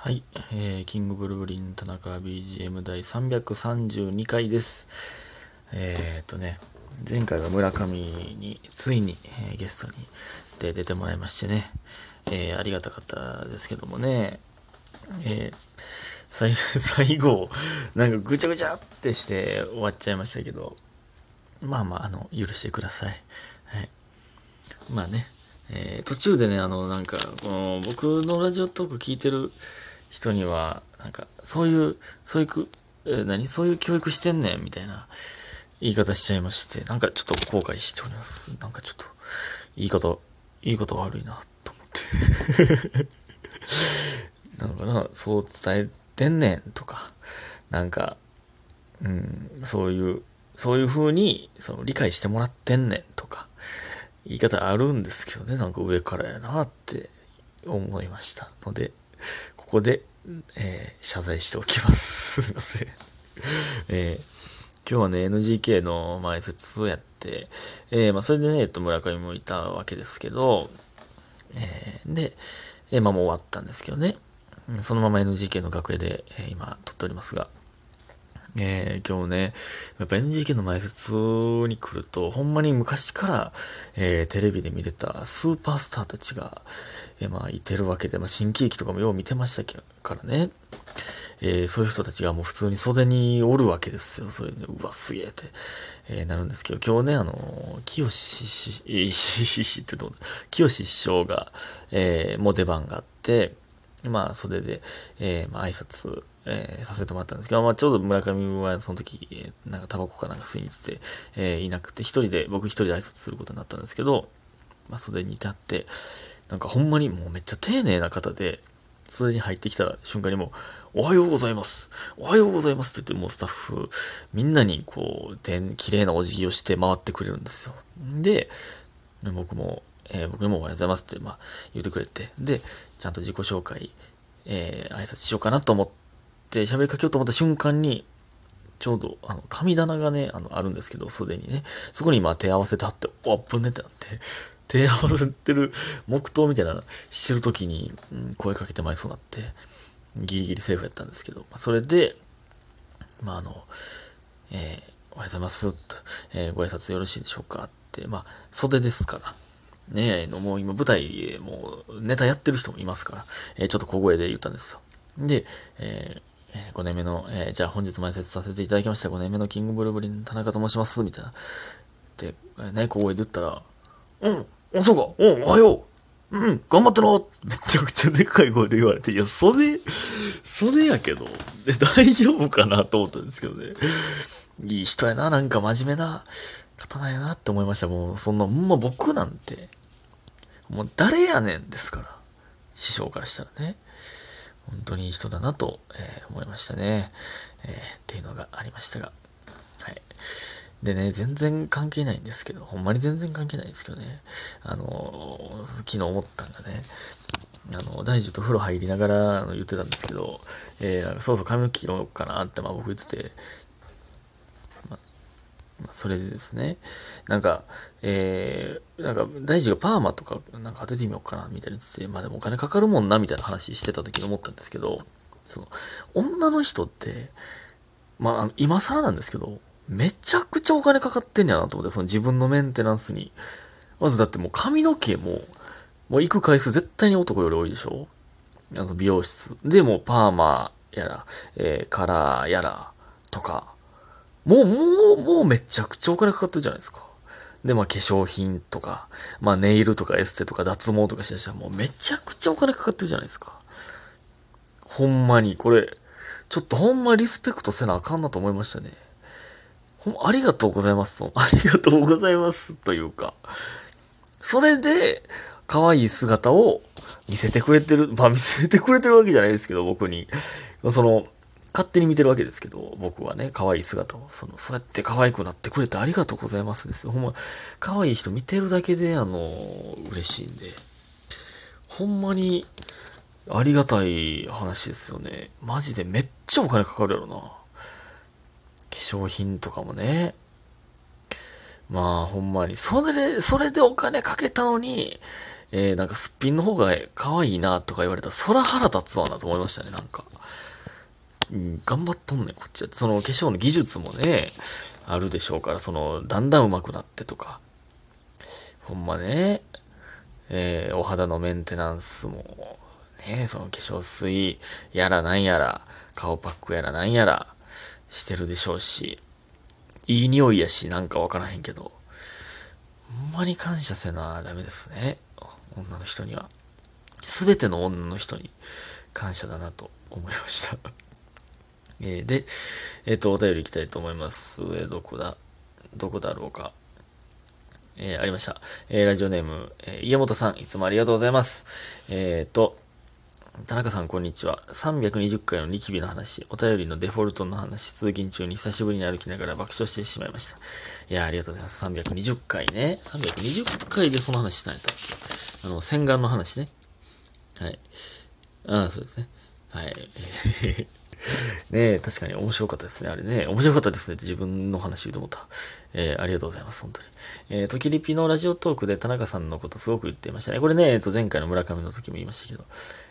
はい、えー、キングブルーリン田中 BGM 第332回です。えー、っとね、前回は村上についに、えー、ゲストに出てもらいましてね、えー、ありがたかったですけどもね、えー、最 最後、なんかぐちゃぐちゃってして終わっちゃいましたけど、まあまあ、あの、許してください。はい。まあね、えー、途中でね、あの、なんか、この、僕のラジオトーク聞いてる人には、なんか、そういう、そういう、え、何？そういう教育してんねんみたいな言い方しちゃいまして、なんかちょっと後悔しております。なんかちょっと、言い方、言い方悪いな、と思って。なのかな、そう伝えてんねんとか、なんか、うん、そういう、そういう風に、その、理解してもらってんねんとか、言い方あるんですけどね、なんか上からやなって思いましたので、ここで、えー、謝罪しておきます。すいません。えー、今日はね、NGK の前説をやって、えー、まあ、それでね、えっと、村上もいたわけですけど、えー、で、えまあ、もう終わったんですけどね、そのまま NGK の楽屋で、え今、撮っておりますが、えー、今日ね、やっぱ NGK の前説に来ると、ほんまに昔から、えー、テレビで見てたスーパースターたちが、えー、まあ、いてるわけで、まあ、新喜劇とかもよう見てましたからね。えー、そういう人たちがもう普通に袖におるわけですよ。それで、うわ、すげえって、えー、なるんですけど、今日ね、あの、清志師、えー、ってどう清志師匠が、えー、もう出番があって、まあ、袖で、えー、まあ、挨拶、えー、させてもらったんですけど、まあ、ちょうど村上はその時、えー、なんかタバコかなんか吸いに行って、えー、いなくて、一人で、僕一人で挨拶することになったんですけど、まあ、袖に立って、なんかほんまにもうめっちゃ丁寧な方で、袖に入ってきた瞬間にもう、おはようございます。おはようございますって言って、もうスタッフ、みんなにこう、で綺麗なお辞儀をして回ってくれるんですよ。で、僕も、えー、僕にもおはようございますって、まあ、言ってくれて、で、ちゃんと自己紹介、えー、挨拶しようかなと思ってって喋りかけようと思った瞬間に、ちょうど、あの、神棚がね、あの、あるんですけど、袖にね、そこに今手合わせてはって、おっぶねってなって、手合わせてる黙祷みたいなしてる時に、うん、声かけてまいそうになって、ギリギリセーフやったんですけど、それで、まあ、あの、えー、おはようございますと、えー、ご挨拶よろしいでしょうかって、まあ、袖ですから、ねえ、もう今舞台、もうネタやってる人もいますから、えー、ちょっと小声で言ったんですよ。で、えー、え5年目の、えー、じゃあ本日前説させていただきました5年目のキングブルブリン田中と申します、みたいな。で、ね、小声で言ったら、うん、あ、そうか、うん、おはよう、うん、頑張ってなめちゃくちゃでっかい声で言われて、いや、それ、それやけど、で大丈夫かなと思ったんですけどね。いい人やな、なんか真面目な方なんやなって思いました。もう、そんな、ほんま僕なんて、もう誰やねんですから。師匠からしたらね。本当にいい人だなと、えー、思いましたね。えー、っていうのがありましたが。はい。でね、全然関係ないんですけど、ほんまに全然関係ないんですけどね。あの、昨日思ったんがね、あの、大樹と風呂入りながら言ってたんですけど、えー、そうそう髪の毛切ろうかなってまあ僕言ってて、それでですね、なんか、えー、なんか、大臣がパーマとか、なんか当ててみようかな、みたいな言って、まあでもお金かかるもんな、みたいな話してた時に思ったんですけど、その、女の人って、まあ、今更なんですけど、めちゃくちゃお金かかってんやなと思って、その自分のメンテナンスに。まずだってもう髪の毛も、もう行く回数絶対に男より多いでしょ？あの、美容室。で、もパーマやら、えー、カラーやら、とか、もう、もう、もうめちゃくちゃお金かかってるじゃないですか。で、まあ化粧品とか、まあネイルとかエステとか脱毛とかしだしたらもうめちゃくちゃお金かかってるじゃないですか。ほんまに、これ、ちょっとほんまリスペクトせなあかんなと思いましたね。ほんま、ありがとうございますと。ありがとうございますというか、それで、可愛い姿を見せてくれてる、まあ見せてくれてるわけじゃないですけど、僕に。その、勝手に見てるわけですけど、僕はね、可愛い姿を、その、そうやって可愛くなってくれてありがとうございますですよ。ほんま、可愛い人見てるだけで、あの、嬉しいんで、ほんまに、ありがたい話ですよね。マジでめっちゃお金かかるやろな。化粧品とかもね。まあ、ほんまに、それで、それでお金かけたのに、えー、なんかすっぴんの方が可愛いなとか言われたら、そら腹立つわなと思いましたね、なんか。頑張っとんねん、こっちは。その化粧の技術もね、あるでしょうから、その、だんだん上手くなってとか。ほんまね、えー、お肌のメンテナンスも、ね、その化粧水やらなんやら、顔パックやらなんやらしてるでしょうし、いい匂いやし、なんかわからへんけど、ほんまに感謝せなダメですね。女の人には。すべての女の人に感謝だなと思いましたえー、で、えっ、ー、と、お便り行きたいと思います。え、どこだ？どこだろうか？えー、ありました。え、ラジオネーム、えー、家本さん、いつもありがとうございます。えっ、と、田中さん、こんにちは。320回のニキビの話、お便りのデフォルトの話、通勤中に久しぶりに歩きながら爆笑してしまいました。いや、ありがとうございます。320回ね。320回でその話したんやったっけあの、洗顔の話ね。はい。ああ、そうですね。はい。ねえ、確かに面白かったですね。あれね。面白かったですねって自分の話言うと思った。えー、ありがとうございます。本当に。えー、トキリピのラジオトークで田中さんのことすごく言っていましたね。これね、えっと、前回の村上の時も言いましたけど。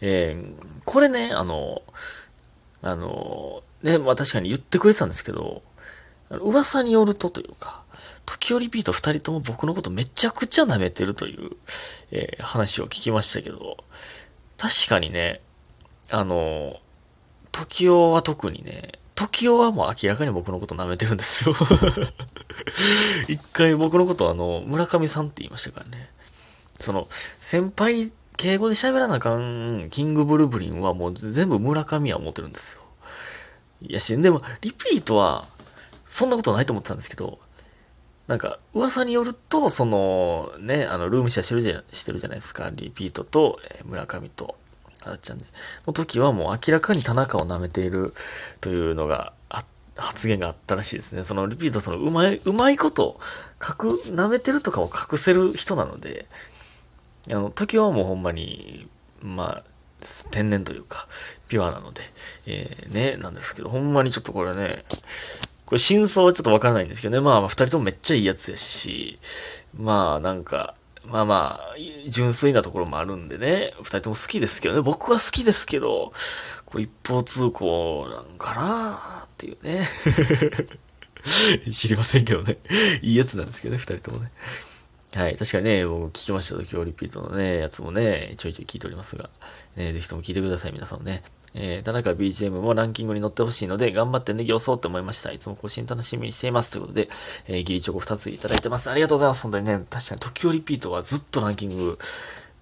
えー、これね、あの、あの、ね、まあ確かに言ってくれてたんですけど、噂によるとというか、時折ピート二人とも僕のことめちゃくちゃ舐めてるという、えー、話を聞きましたけど、確かにね、あの、時代は特にね、時代はもう明らかに僕のこと舐めてるんですよ 一回僕のことあの、村上さんって言いましたからね。その、先輩、敬語で喋らなあかん、キングブルブリンはもう全部村上は思ってるんですよ。いやし、でも、リピートは、そんなことないと思ってたんですけど、なんか、噂によると、その、ね、あの、ルームシェアしてるじゃしてるじゃないですか。リピートと、えー、村上と、あっちゃんね。の時はもう明らかに田中を舐めているというのが、発言があったらしいですね。そのリピート、そのうまい、うまいこと、隠、舐めてるとかを隠せる人なので、あの、時はもうほんまに、まあ、天然というか、ピュアなので、えー、ね、なんですけど、ほんまにちょっとこれね、これ真相はちょっとわからないんですけどね、まあ、二人ともめっちゃいいやつやし、まあ、なんか、まあまあ、純粋なところもあるんでね、二人とも好きですけどね、僕は好きですけど、これ一方通行なんかなっていうね。知りませんけどね。いいやつなんですけどね、二人ともね。はい。確かにね、僕聞きましたと、今日リピートのね、やつもね、ちょいちょい聞いておりますが、ね、ぜひとも聞いてください、皆さんもね。えー、田中 BGM もランキングに載ってほしいので、頑張ってネギ押そうと思いました。いつも更新楽しみにしています。ということで、えー、ギリチョコ2ついただいてます。ありがとうございます。本当にね、確かに時折リピートはずっとランキング、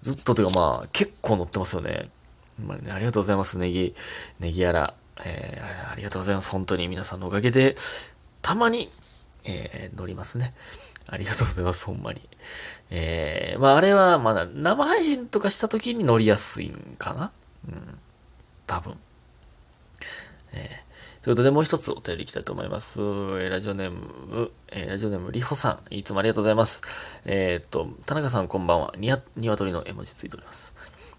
ずっとというかまあ、結構載ってますよね。ほんまにね、ありがとうございます。ネギ、ネギやら、えー、ありがとうございます。本当に皆さんのおかげで、たまに、えー、乗りますね。ありがとうございます。ほんまに。えー、まああれはまだ生配信とかした時に乗りやすいんかなうん。多分。えー、ということで、もう一つお便りいきたいと思います。えー、ラジオネーム、えー、ラジオネーム、りほさん。いつもありがとうございます。えー、っと、田中さんこんばんは。にわ、にわとりの絵文字ついております。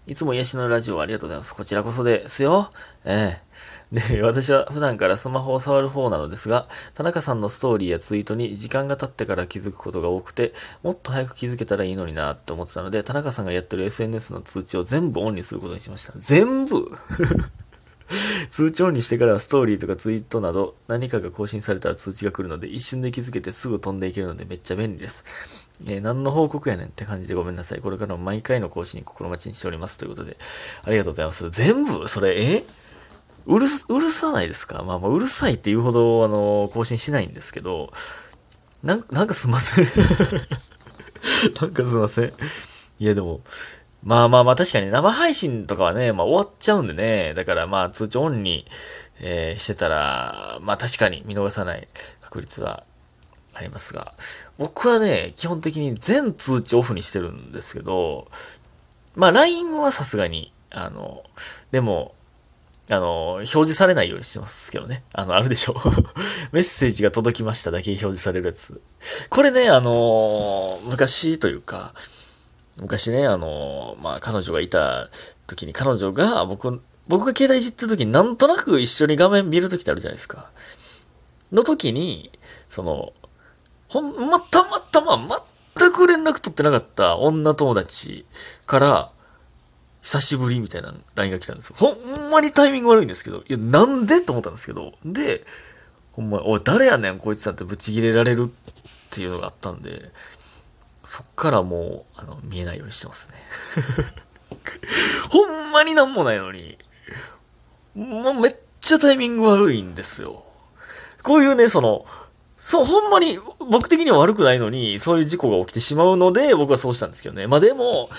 いつも癒しのラジオありがとうございます。こちらこそですよ。ええで、私は普段からスマホを触る方なのですが、田中さんのストーリーやツイートに時間が経ってから気づくことが多くて、もっと早く気づけたらいいのになって思ってたので、田中さんがやってる SNS の通知を全部オンにすることにしました。全部？通知オンにしてからストーリーとかツイートなど何かが更新されたら通知が来るので一瞬で気づけてすぐ飛んでいけるのでめっちゃ便利です。えー、何の報告やねんって感じでごめんなさい。これからも毎回の更新心待ちにしております。ということで、ありがとうございます。全部？それ、え？うるす、うるさないですか？まあまあ、うるさいっていうほど、あの、更新しないんですけど、なん、なんかすいません なんかすいません。いやでも、まあまあまあ確かに生配信とかはね、まあ終わっちゃうんでね。だからまあ通知オンに、えー、してたら、まあ確かに見逃さない確率はありますが。僕はね、基本的に全通知オフにしてるんですけど、まあ LINE はさすがに、あの、でも、あの、表示されないようにしてますけどね。あの、あるでしょ メッセージが届きましただけ表示されるやつ。これね、あの、昔というか、昔ね、あの、まあ、彼女がいた時に彼女が、僕、僕が携帯いじってる時になんとなく一緒に画面見る時ってあるじゃないですか。の時に、その、ほんまたまたま、全く連絡取ってなかった女友達から、久しぶりみたいな LINE が来たんですよ。ほんまにタイミング悪いんですけど、いや、なんでと思ったんですけど、で、ほんま、おい、誰やねん、こいつだってぶち切れられるっていうのがあったんで、そっからもう、あの、見えないようにしてますね。ほんまになんもないのに、もうめっちゃタイミング悪いんですよ。こういうね、その、そう、ほんまに僕的には悪くないのに、そういう事故が起きてしまうので、僕はそうしたんですけどね。まあでも、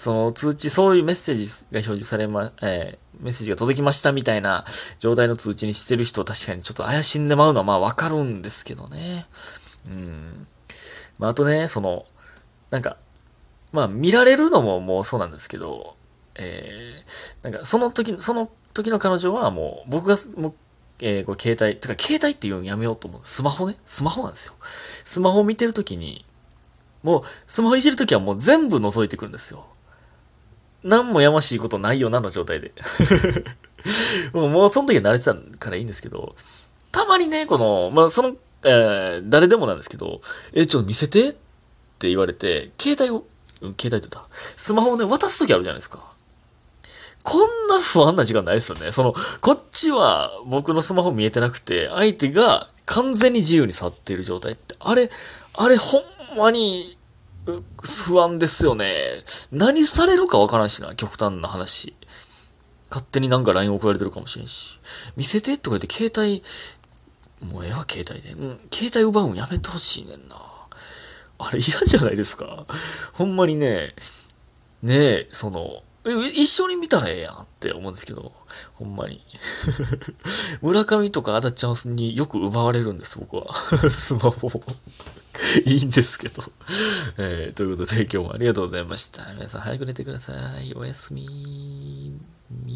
その通知、そういうメッセージが表示されま、えーメッセージが届きましたみたいな状態の通知にしてる人、確かにちょっと怪しんでまうのはまあわかるんですけどね。うん。まああとね、その、なんか、まあ見られるのももうそうなんですけど、えー、なんかその時、その時の彼女はもう僕が、も、えー、これ携帯、てか携帯っていうのやめようと思う。スマホね。スマホなんですよ。スマホ見てる時に、もう、スマホいじる時はもう全部覗いてくるんですよ。何もやましいことないよなの状態で。もう、もうその時は慣れてたからいいんですけど、たまにね、この、まあ、その、えー、誰でもなんですけど、え、ちょっと見せてって言われて、携帯を、うん、携帯って言った。スマホをね、渡す時あるじゃないですか。こんな不安な時間ないですよね。その、こっちは僕のスマホ見えてなくて、相手が完全に自由に触っている状態って、あれ、あれほんまに、不安ですよね。何されるかわからんしな、極端な話。勝手になんか LINE 送られてるかもしれんし。見せてとか言って携帯、もうええわ、携帯で。うん、携帯奪うのやめてほしいねんな。あれ嫌じゃないですか。ほんまにね、ねえ、その、一緒に見たらええやんって思うんですけど、ほんまに。村上とかあだちゃんによく奪われるんです、僕は。スマホ。いいんですけど。えーということで今日もありがとうございました。皆さん早く寝てください。おやすみ。